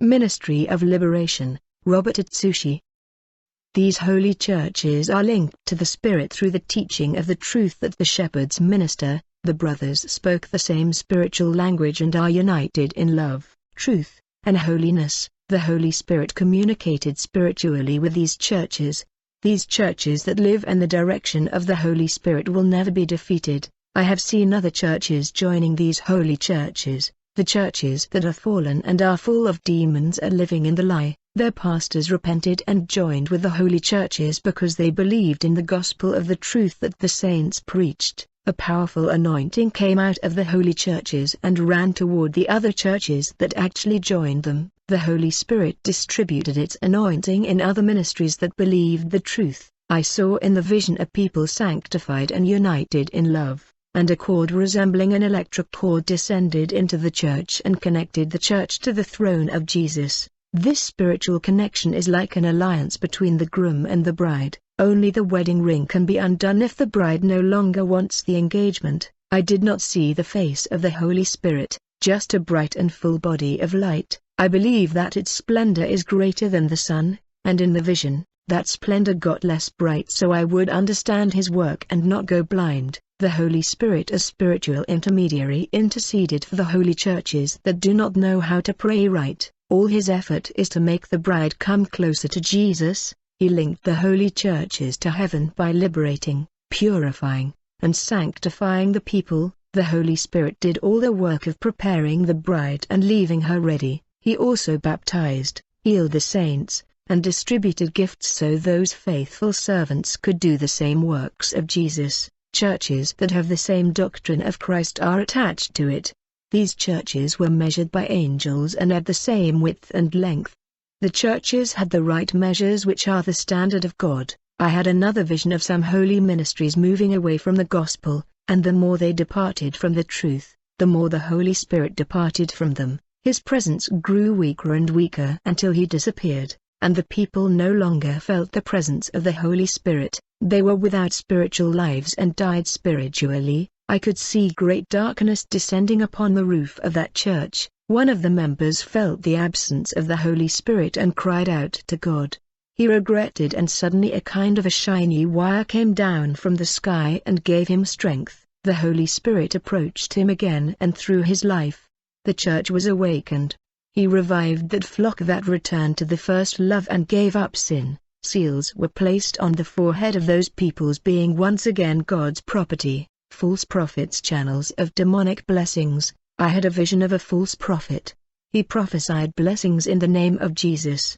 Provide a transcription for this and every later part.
Ministry of Liberation, Robert Atsushi. These holy churches are linked to the Spirit through the teaching of the truth that the shepherds minister, the brothers spoke the same spiritual language and are united in love, truth, and holiness. The Holy Spirit communicated spiritually with these churches. These churches that live in the direction of the Holy Spirit will never be defeated. I have seen other churches joining these holy churches. The churches that are fallen and are full of demons are living in the lie. Their pastors repented and joined with the holy churches because they believed in the gospel of the truth that the saints preached. A powerful anointing came out of the holy churches and ran toward the other churches that actually joined them. The Holy Spirit distributed its anointing in other ministries that believed the truth. I saw in the vision a people sanctified and united in love and a cord resembling an electric cord descended into the church and connected the church to the throne of Jesus. This spiritual connection is like an alliance between the groom and the bride. Only the wedding ring can be undone if the bride no longer wants the engagement. I did not see the face of the Holy Spirit, just a bright and full body of light. I believe that its splendor is greater than the sun, and in the vision, that splendor got less bright so I would understand his work and not go blind. The Holy Spirit as spiritual intermediary interceded for the holy churches that do not know how to pray right. All his effort is to make the bride come closer to Jesus. He linked the holy churches to heaven by liberating, purifying, and sanctifying the people. The Holy Spirit did all the work of preparing the bride and leaving her ready. He also baptized, healed the saints, and distributed gifts so those faithful servants could do the same works of Jesus. Churches that have the same doctrine of Christ are attached to it. These churches were measured by angels and had the same width and length. The churches had the right measures which are the standard of God. I had another vision of some holy ministries moving away from the gospel, and the more they departed from the truth, the more the Holy Spirit departed from them. His presence grew weaker and weaker until he disappeared, and the people no longer felt the presence of the Holy Spirit. They were without spiritual lives and died spiritually. I could see great darkness descending upon the roof of that church. One of the members felt the absence of the Holy Spirit and cried out to God. He regretted and suddenly a kind of a shiny wire came down from the sky and gave him strength. The Holy Spirit approached him again and through his life, the church was awakened. He revived that flock that returned to the first love and gave up sin. Seals were placed on the forehead of those peoples being once again God's property. False prophets channels of demonic blessings. I had a vision of a false prophet. He prophesied blessings in the name of Jesus.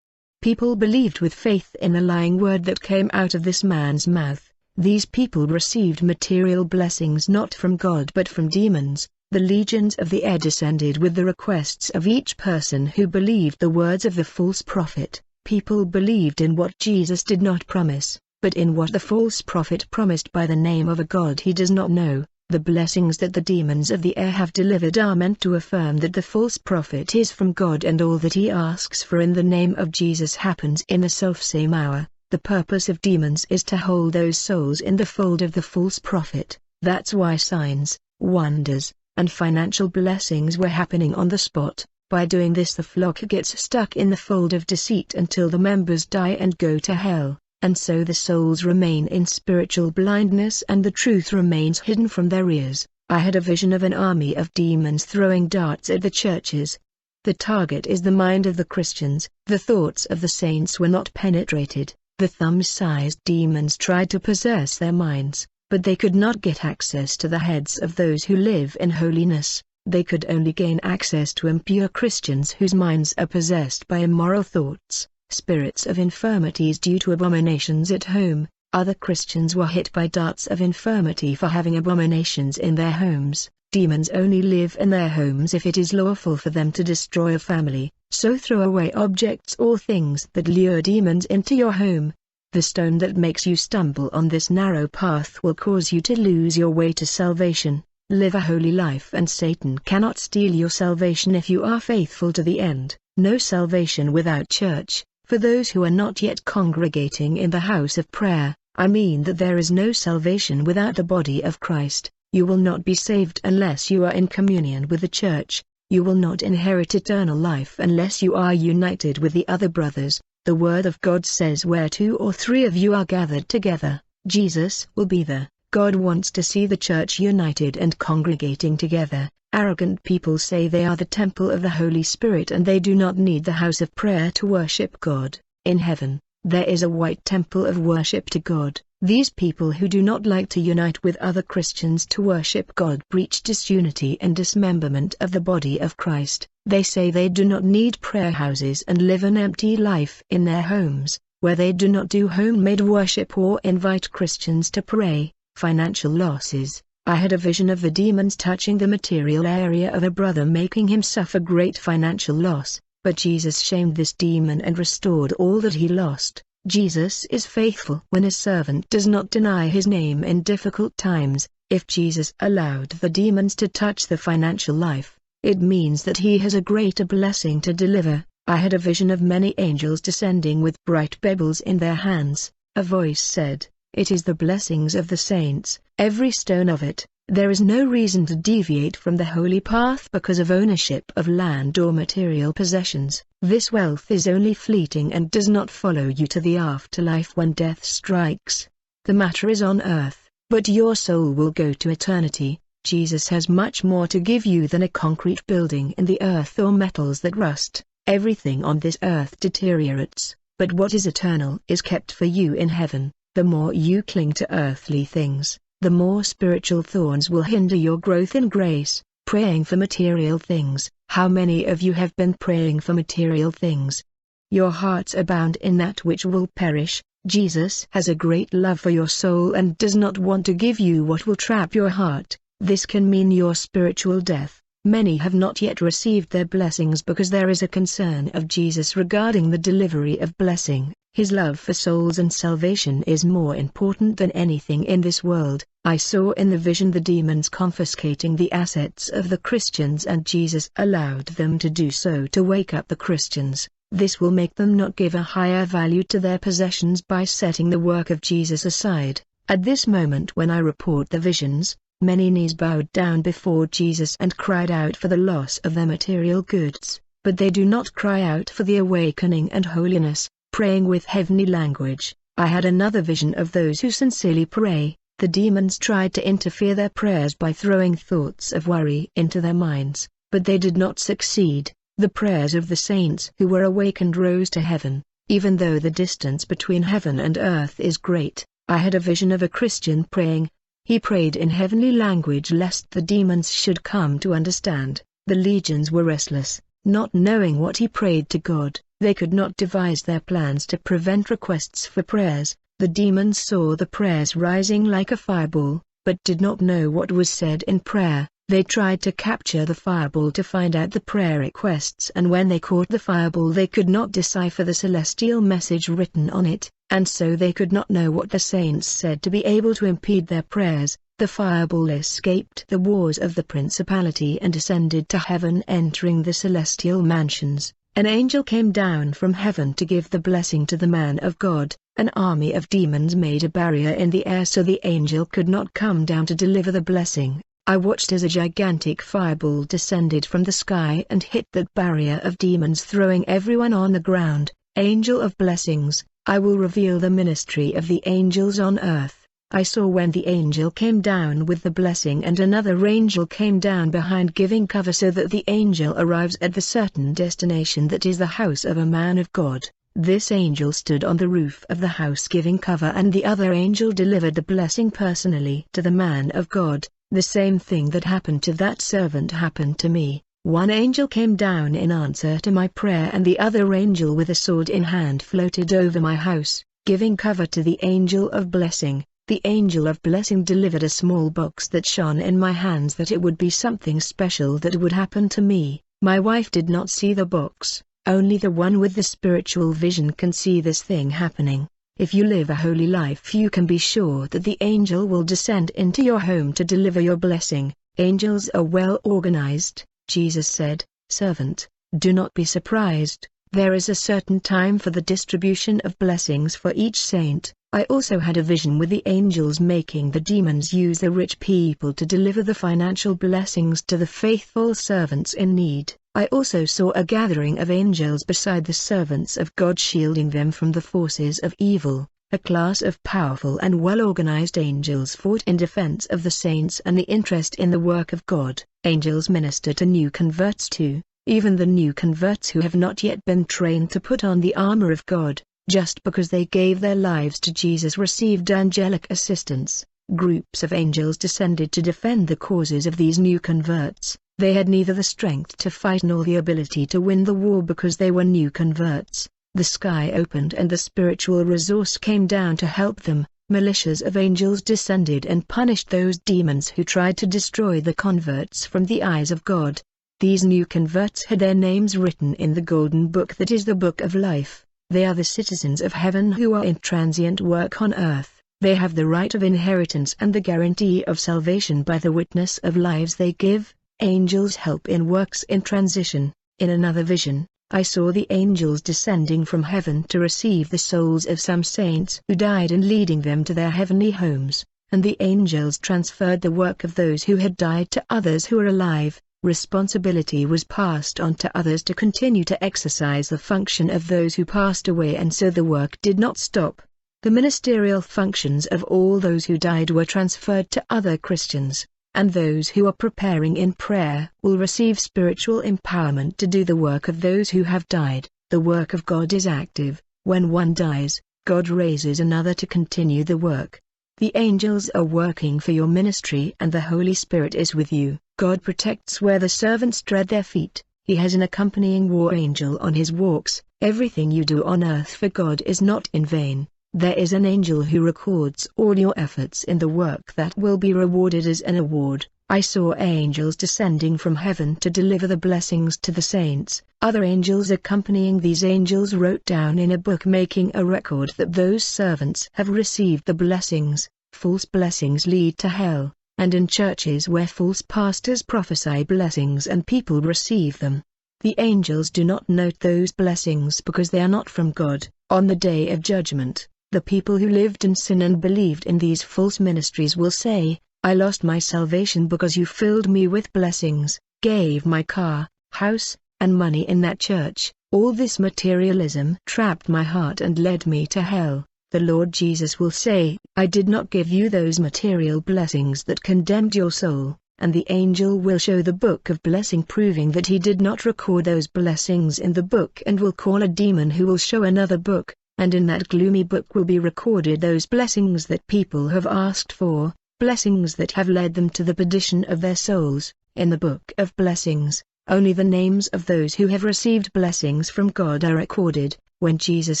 People believed with faith in the lying word that came out of this man's mouth. These people received material blessings not from God but from demons. The legions of the air descended with the requests of each person who believed the words of the false prophet. People believed in what Jesus did not promise, but in what the false prophet promised by the name of a God he does not know. The blessings that the demons of the air have delivered are meant to affirm that the false prophet is from God and all that he asks for in the name of Jesus happens in the self-same hour. The purpose of demons is to hold those souls in the fold of the false prophet. That's why signs, wonders, and financial blessings were happening on the spot. By doing this the flock gets stuck in the fold of deceit until the members die and go to hell, and so the souls remain in spiritual blindness and the truth remains hidden from their ears. I had a vision of an army of demons throwing darts at the churches. The target is the mind of the Christians. The thoughts of the saints were not penetrated. The thumb-sized demons tried to possess their minds, but they could not get access to the heads of those who live in holiness they could only gain access to impure Christians whose minds are possessed by immoral thoughts, spirits of infirmities due to abominations at home. Other Christians were hit by darts of infirmity for having abominations in their homes. Demons only live in their homes if it is lawful for them to destroy a family, so throw away objects or things that lure demons into your home. The stone that makes you stumble on this narrow path will cause you to lose your way to salvation. Live a holy life and Satan cannot steal your salvation if you are faithful to the end. No salvation without church. For those who are not yet congregating in the house of prayer, I mean that there is no salvation without the body of Christ. You will not be saved unless you are in communion with the church. You will not inherit eternal life unless you are united with the other brothers. The word of God says where two or three of you are gathered together, Jesus will be there. God wants to see the church united and congregating together. Arrogant people say they are the temple of the Holy Spirit and they do not need the house of prayer to worship God. In heaven, there is a white temple of worship to God. These people who do not like to unite with other Christians to worship God breach disunity and dismemberment of the body of Christ. They say they do not need prayer houses and live an empty life in their homes, where they do not do homemade worship or invite Christians to pray. Financial losses. I had a vision of the demons touching the material area of a brother making him suffer great financial loss, but Jesus shamed this demon and restored all that he lost. Jesus is faithful when his servant does not deny his name in difficult times. If Jesus allowed the demons to touch the financial life, it means that he has a greater blessing to deliver. I had a vision of many angels descending with bright pebbles in their hands. A voice said, It is the blessings of the saints, every stone of it. There is no reason to deviate from the holy path because of ownership of land or material possessions. This wealth is only fleeting and does not follow you to the afterlife when death strikes. The matter is on earth, but your soul will go to eternity. Jesus has much more to give you than a concrete building in the earth or metals that rust. Everything on this earth deteriorates, but what is eternal is kept for you in heaven. The more you cling to earthly things, the more spiritual thorns will hinder your growth in grace. Praying for material things. How many of you have been praying for material things? Your hearts are bound in that which will perish. Jesus has a great love for your soul and does not want to give you what will trap your heart. This can mean your spiritual death. Many have not yet received their blessings because there is a concern of Jesus regarding the delivery of blessing. His love for souls and salvation is more important than anything in this world. I saw in the vision the demons confiscating the assets of the Christians and Jesus allowed them to do so to wake up the Christians. This will make them not give a higher value to their possessions by setting the work of Jesus aside. At this moment when I report the visions, many knees bowed down before Jesus and cried out for the loss of their material goods, but they do not cry out for the awakening and holiness, praying with heavenly language. I had another vision of those who sincerely pray. The demons tried to interfere their prayers by throwing thoughts of worry into their minds, but they did not succeed. The prayers of the saints who were awakened rose to heaven, even though the distance between heaven and earth is great. I had a vision of a Christian praying. He prayed in heavenly language lest the demons should come to understand. The legions were restless, not knowing what he prayed to God. They could not devise their plans to prevent requests for prayers. The demons saw the prayers rising like a fireball, but did not know what was said in prayer. They tried to capture the fireball to find out the prayer requests and when they caught the fireball they could not decipher the celestial message written on it, and so they could not know what the saints said to be able to impede their prayers. The fireball escaped the wars of the principality and ascended to heaven entering the celestial mansions. An angel came down from heaven to give the blessing to the man of God. An army of demons made a barrier in the air so the angel could not come down to deliver the blessing. I watched as a gigantic fireball descended from the sky and hit that barrier of demons throwing everyone on the ground. Angel of blessings, I will reveal the ministry of the angels on earth. I saw when the angel came down with the blessing and another angel came down behind giving cover so that the angel arrives at the certain destination that is the house of a man of God. This angel stood on the roof of the house giving cover and the other angel delivered the blessing personally to the man of God. The same thing that happened to that servant happened to me. One angel came down in answer to my prayer and the other angel with a sword in hand floated over my house, giving cover to the angel of blessing. The angel of blessing delivered a small box that shone in my hands that it would be something special that would happen to me. My wife did not see the box, only the one with the spiritual vision can see this thing happening. If you live a holy life you can be sure that the angel will descend into your home to deliver your blessing. Angels are well organized, Jesus said, Servant, do not be surprised, there is a certain time for the distribution of blessings for each saint, I also had a vision with the angels making the demons use the rich people to deliver the financial blessings to the faithful servants in need. I also saw a gathering of angels beside the servants of God shielding them from the forces of evil. A class of powerful and well-organized angels fought in defense of the saints and the interest in the work of God. Angels minister to new converts too, even the new converts who have not yet been trained to put on the armor of God, just because they gave their lives to Jesus received angelic assistance. Groups of angels descended to defend the causes of these new converts. They had neither the strength to fight nor the ability to win the war because they were new converts. The sky opened and the spiritual resource came down to help them. Militias of angels descended and punished those demons who tried to destroy the converts from the eyes of God. These new converts had their names written in the golden book that is the book of life. They are the citizens of heaven who are in transient work on earth. They have the right of inheritance and the guarantee of salvation by the witness of lives they give. Angels help in works in transition. In another vision, I saw the angels descending from heaven to receive the souls of some saints who died and leading them to their heavenly homes, and the angels transferred the work of those who had died to others who are alive. Responsibility was passed on to others to continue to exercise the function of those who passed away and so the work did not stop. The ministerial functions of all those who died were transferred to other Christians and those who are preparing in prayer will receive spiritual empowerment to do the work of those who have died. The work of God is active. When one dies, God raises another to continue the work. The angels are working for your ministry and the Holy Spirit is with you. God protects where the servants tread their feet. He has an accompanying war angel on his walks. Everything you do on earth for God is not in vain. There is an angel who records all your efforts in the work that will be rewarded as an award. I saw angels descending from heaven to deliver the blessings to the saints. Other angels accompanying these angels wrote down in a book making a record that those servants have received the blessings. False blessings lead to hell, and in churches where false pastors prophesy blessings and people receive them, the angels do not note those blessings because they are not from God. On the day of judgment, the people who lived in sin and believed in these false ministries will say, I lost my salvation because you filled me with blessings, gave my car, house, and money in that church. All this materialism trapped my heart and led me to hell. The Lord Jesus will say, I did not give you those material blessings that condemned your soul, and the angel will show the book of blessing proving that he did not record those blessings in the book and will call a demon who will show another book, and in that gloomy book will be recorded those blessings that people have asked for, blessings that have led them to the perdition of their souls. In the book of blessings, only the names of those who have received blessings from God are recorded. When Jesus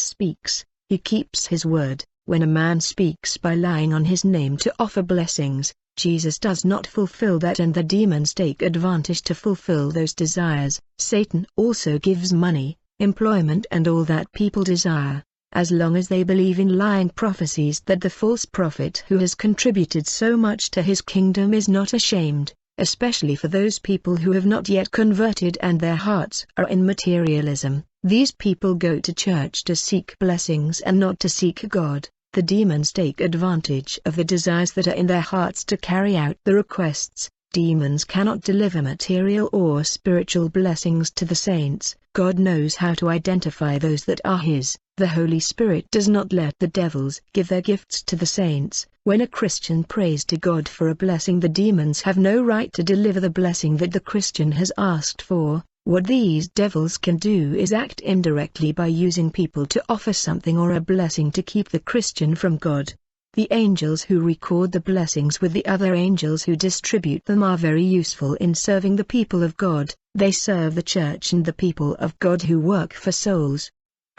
speaks, he keeps his word. When a man speaks by lying on his name to offer blessings, Jesus does not fulfill that and the demons take advantage to fulfill those desires. Satan also gives money, employment and all that people desire as long as they believe in lying prophecies that the false prophet who has contributed so much to his kingdom is not ashamed, especially for those people who have not yet converted and their hearts are in materialism. These people go to church to seek blessings and not to seek God. The demons take advantage of the desires that are in their hearts to carry out the requests. Demons cannot deliver material or spiritual blessings to the saints. God knows how to identify those that are His. The Holy Spirit does not let the devils give their gifts to the saints. When a Christian prays to God for a blessing the demons have no right to deliver the blessing that the Christian has asked for. What these devils can do is act indirectly by using people to offer something or a blessing to keep the Christian from God. The angels who record the blessings with the other angels who distribute them are very useful in serving the people of God. They serve the church and the people of God who work for souls.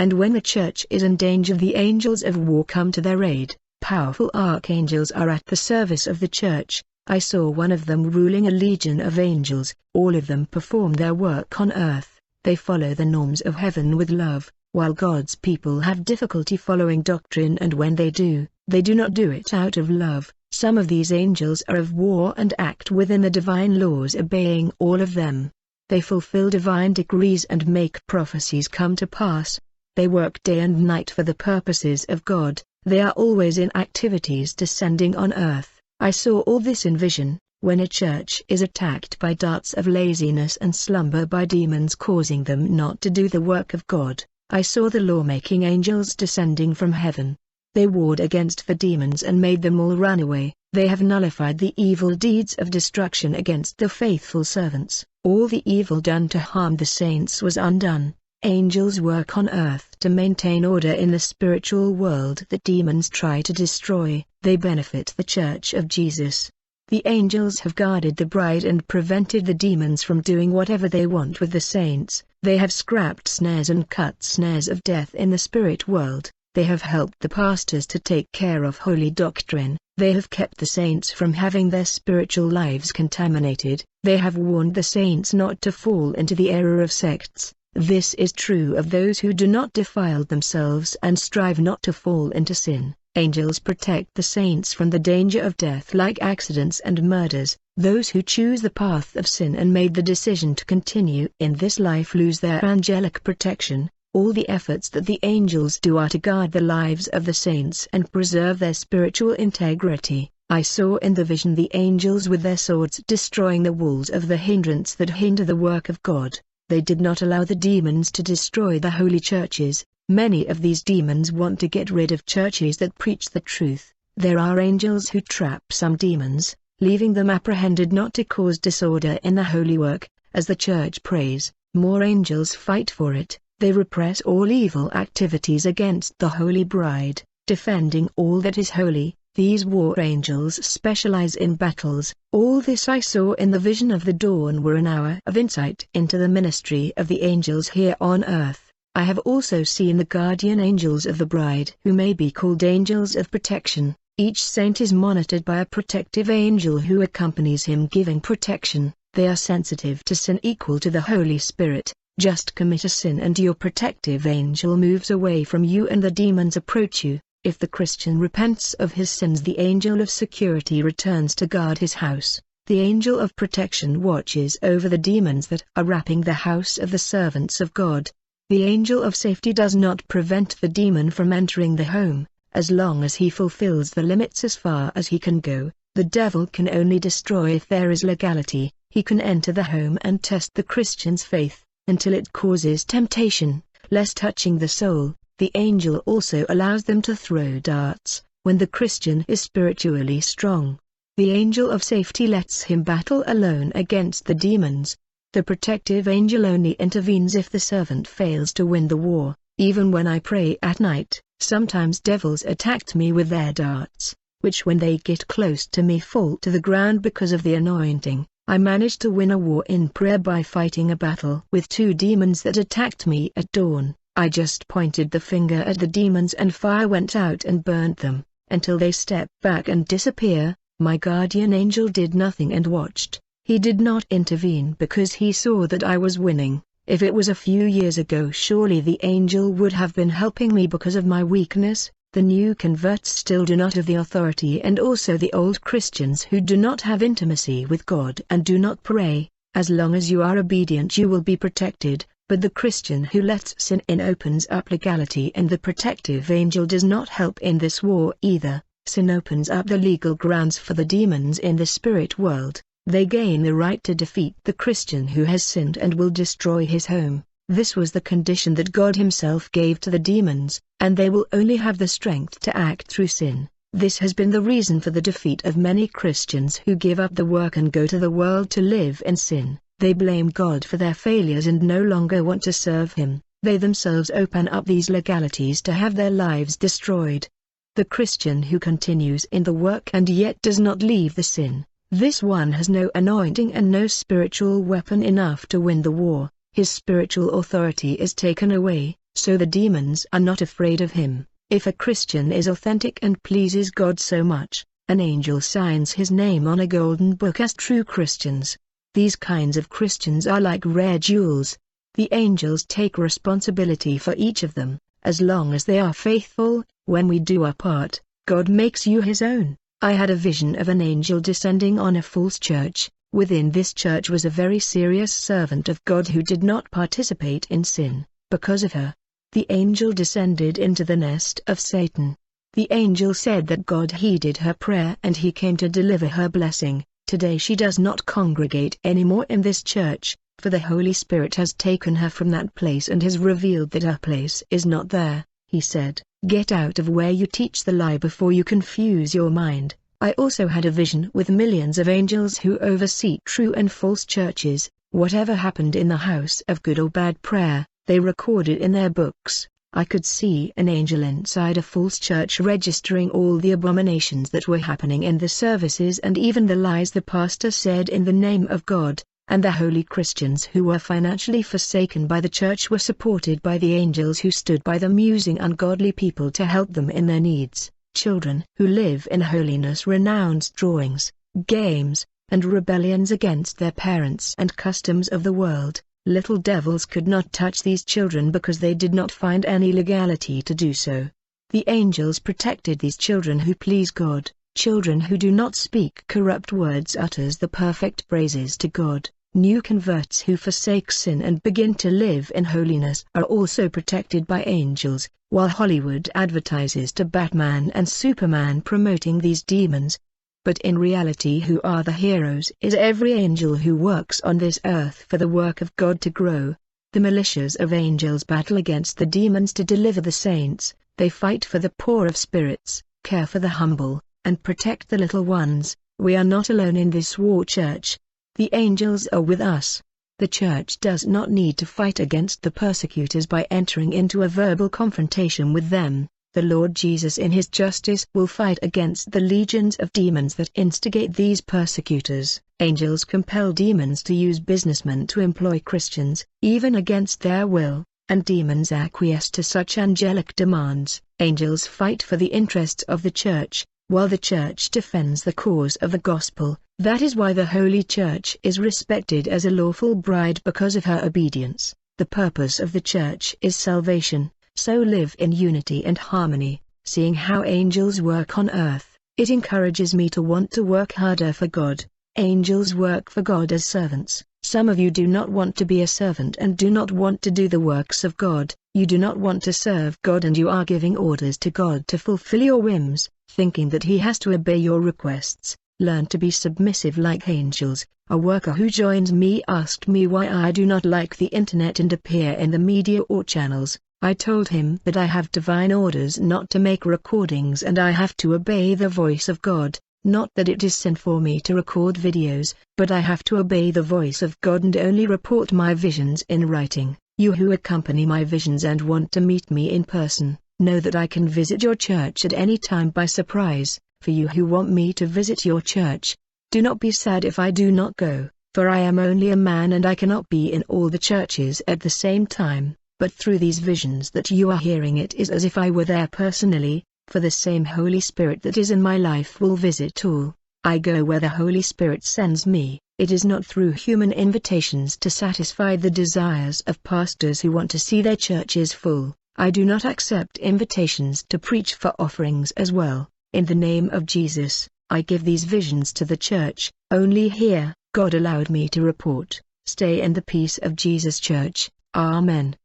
And when the church is in danger the angels of war come to their aid. Powerful archangels are at the service of the church. I saw one of them ruling a legion of angels. All of them perform their work on earth. They follow the norms of heaven with love, while God's people have difficulty following doctrine and when they do, they do not do it out of love. Some of these angels are of war and act within the divine laws obeying all of them. They fulfill divine decrees and make prophecies come to pass. They work day and night for the purposes of God. They are always in activities descending on earth. I saw all this in vision, when a church is attacked by darts of laziness and slumber by demons causing them not to do the work of God. I saw the law-making angels descending from heaven. They warred against the demons and made them all run away. They have nullified the evil deeds of destruction against the faithful servants. All the evil done to harm the saints was undone. Angels work on earth to maintain order in the spiritual world that demons try to destroy. They benefit the Church of Jesus. The angels have guarded the bride and prevented the demons from doing whatever they want with the saints. They have scrapped snares and cut snares of death in the spirit world. They have helped the pastors to take care of holy doctrine. They have kept the saints from having their spiritual lives contaminated. They have warned the saints not to fall into the error of sects. This is true of those who do not defile themselves and strive not to fall into sin. Angels protect the saints from the danger of death like accidents and murders. Those who choose the path of sin and made the decision to continue in this life lose their angelic protection. All the efforts that the angels do are to guard the lives of the saints and preserve their spiritual integrity. I saw in the vision the angels with their swords destroying the walls of the hindrance that hinder the work of God. They did not allow the demons to destroy the holy churches. Many of these demons want to get rid of churches that preach the truth. There are angels who trap some demons, leaving them apprehended not to cause disorder in the holy work. As the church prays, more angels fight for it. They repress all evil activities against the holy bride, defending all that is holy. These war angels specialize in battles. All this I saw in the vision of the dawn were an hour of insight into the ministry of the angels here on earth. I have also seen the guardian angels of the bride who may be called angels of protection. Each saint is monitored by a protective angel who accompanies him giving protection. They are sensitive to sin equal to the Holy Spirit. Just commit a sin and your protective angel moves away from you and the demons approach you. If the Christian repents of his sins the angel of security returns to guard his house. The angel of protection watches over the demons that are wrapping the house of the servants of God. The angel of safety does not prevent the demon from entering the home, as long as he fulfills the limits as far as he can go. The devil can only destroy if there is legality, he can enter the home and test the Christian's faith, until it causes temptation, less touching the soul, the angel also allows them to throw darts, when the Christian is spiritually strong. The angel of safety lets him battle alone against the demons. The protective angel only intervenes if the servant fails to win the war. Even when I pray at night, sometimes devils attacked me with their darts, which when they get close to me fall to the ground because of the anointing. I managed to win a war in prayer by fighting a battle with two demons that attacked me at dawn. I just pointed the finger at the demons and fire went out and burnt them, until they stepped back and disappear. My guardian angel did nothing and watched. He did not intervene because he saw that I was winning. If it was a few years ago surely the angel would have been helping me because of my weakness. The new converts still do not have the authority and also the old Christians who do not have intimacy with God and do not pray. As long as you are obedient you will be protected, but the Christian who lets sin in opens up legality and the protective angel does not help in this war either. Sin opens up the legal grounds for the demons in the spirit world. They gain the right to defeat the Christian who has sinned and will destroy his home. This was the condition that God himself gave to the demons, and they will only have the strength to act through sin. This has been the reason for the defeat of many Christians who give up the work and go to the world to live in sin. They blame God for their failures and no longer want to serve Him. They themselves open up these legalities to have their lives destroyed. The Christian who continues in the work and yet does not leave the sin, this one has no anointing and no spiritual weapon enough to win the war. His spiritual authority is taken away, so the demons are not afraid of him. If a Christian is authentic and pleases God so much, an angel signs his name on a golden book as true Christians. These kinds of Christians are like rare jewels. The angels take responsibility for each of them, as long as they are faithful, when we do our part, God makes you his own. I had a vision of an angel descending on a false church. Within this church was a very serious servant of God who did not participate in sin. Because of her, the angel descended into the nest of Satan. The angel said that God heeded her prayer and he came to deliver her blessing. Today she does not congregate anymore in this church, for the Holy Spirit has taken her from that place and has revealed that her place is not there. He said, Get out of where you teach the lie before you confuse your mind. I also had a vision with millions of angels who oversee true and false churches. Whatever happened in the house of good or bad prayer, they recorded in their books. I could see an angel inside a false church registering all the abominations that were happening in the services and even the lies the pastor said in the name of God, and the holy Christians who were financially forsaken by the church were supported by the angels who stood by them using ungodly people to help them in their needs. Children who live in holiness renounce drawings, games, and rebellions against their parents and customs of the world. Little devils could not touch these children because they did not find any legality to do so. The angels protected these children who please God. Children who do not speak corrupt words utters the perfect praises to God. New converts who forsake sin and begin to live in holiness are also protected by angels, while Hollywood advertises to Batman and Superman promoting these demons, but in reality who are the heroes is every angel who works on this earth for the work of God to grow. The militias of angels battle against the demons to deliver the saints, they fight for the poor of spirits, care for the humble, and protect the little ones. We are not alone in this war church. The angels are with us. The church does not need to fight against the persecutors by entering into a verbal confrontation with them. The Lord Jesus in his justice will fight against the legions of demons that instigate these persecutors. Angels compel demons to use businessmen to employ Christians, even against their will, and demons acquiesce to such angelic demands. Angels fight for the interests of the church, while the church defends the cause of the gospel. That is why the Holy Church is respected as a lawful bride because of her obedience. The purpose of the church is salvation so live in unity and harmony, seeing how angels work on earth. It encourages me to want to work harder for God. Angels work for God as servants. Some of you do not want to be a servant and do not want to do the works of God. You do not want to serve God and you are giving orders to God to fulfill your whims, thinking that He has to obey your requests. Learn to be submissive like angels. A worker who joins me asked me why I do not like the internet and appear in the media or channels. I told him that I have divine orders not to make recordings and I have to obey the voice of God, not that it is sin for me to record videos, but I have to obey the voice of God and only report my visions in writing. You who accompany my visions and want to meet me in person, know that I can visit your church at any time by surprise. For you who want me to visit your church, do not be sad if I do not go, for I am only a man and I cannot be in all the churches at the same time but through these visions that you are hearing it is as if I were there personally, for the same Holy Spirit that is in my life will visit all. I go where the Holy Spirit sends me, it is not through human invitations to satisfy the desires of pastors who want to see their churches full. I do not accept invitations to preach for offerings as well. In the name of Jesus, I give these visions to the church, only here, God allowed me to report. Stay in the peace of Jesus Church. Amen.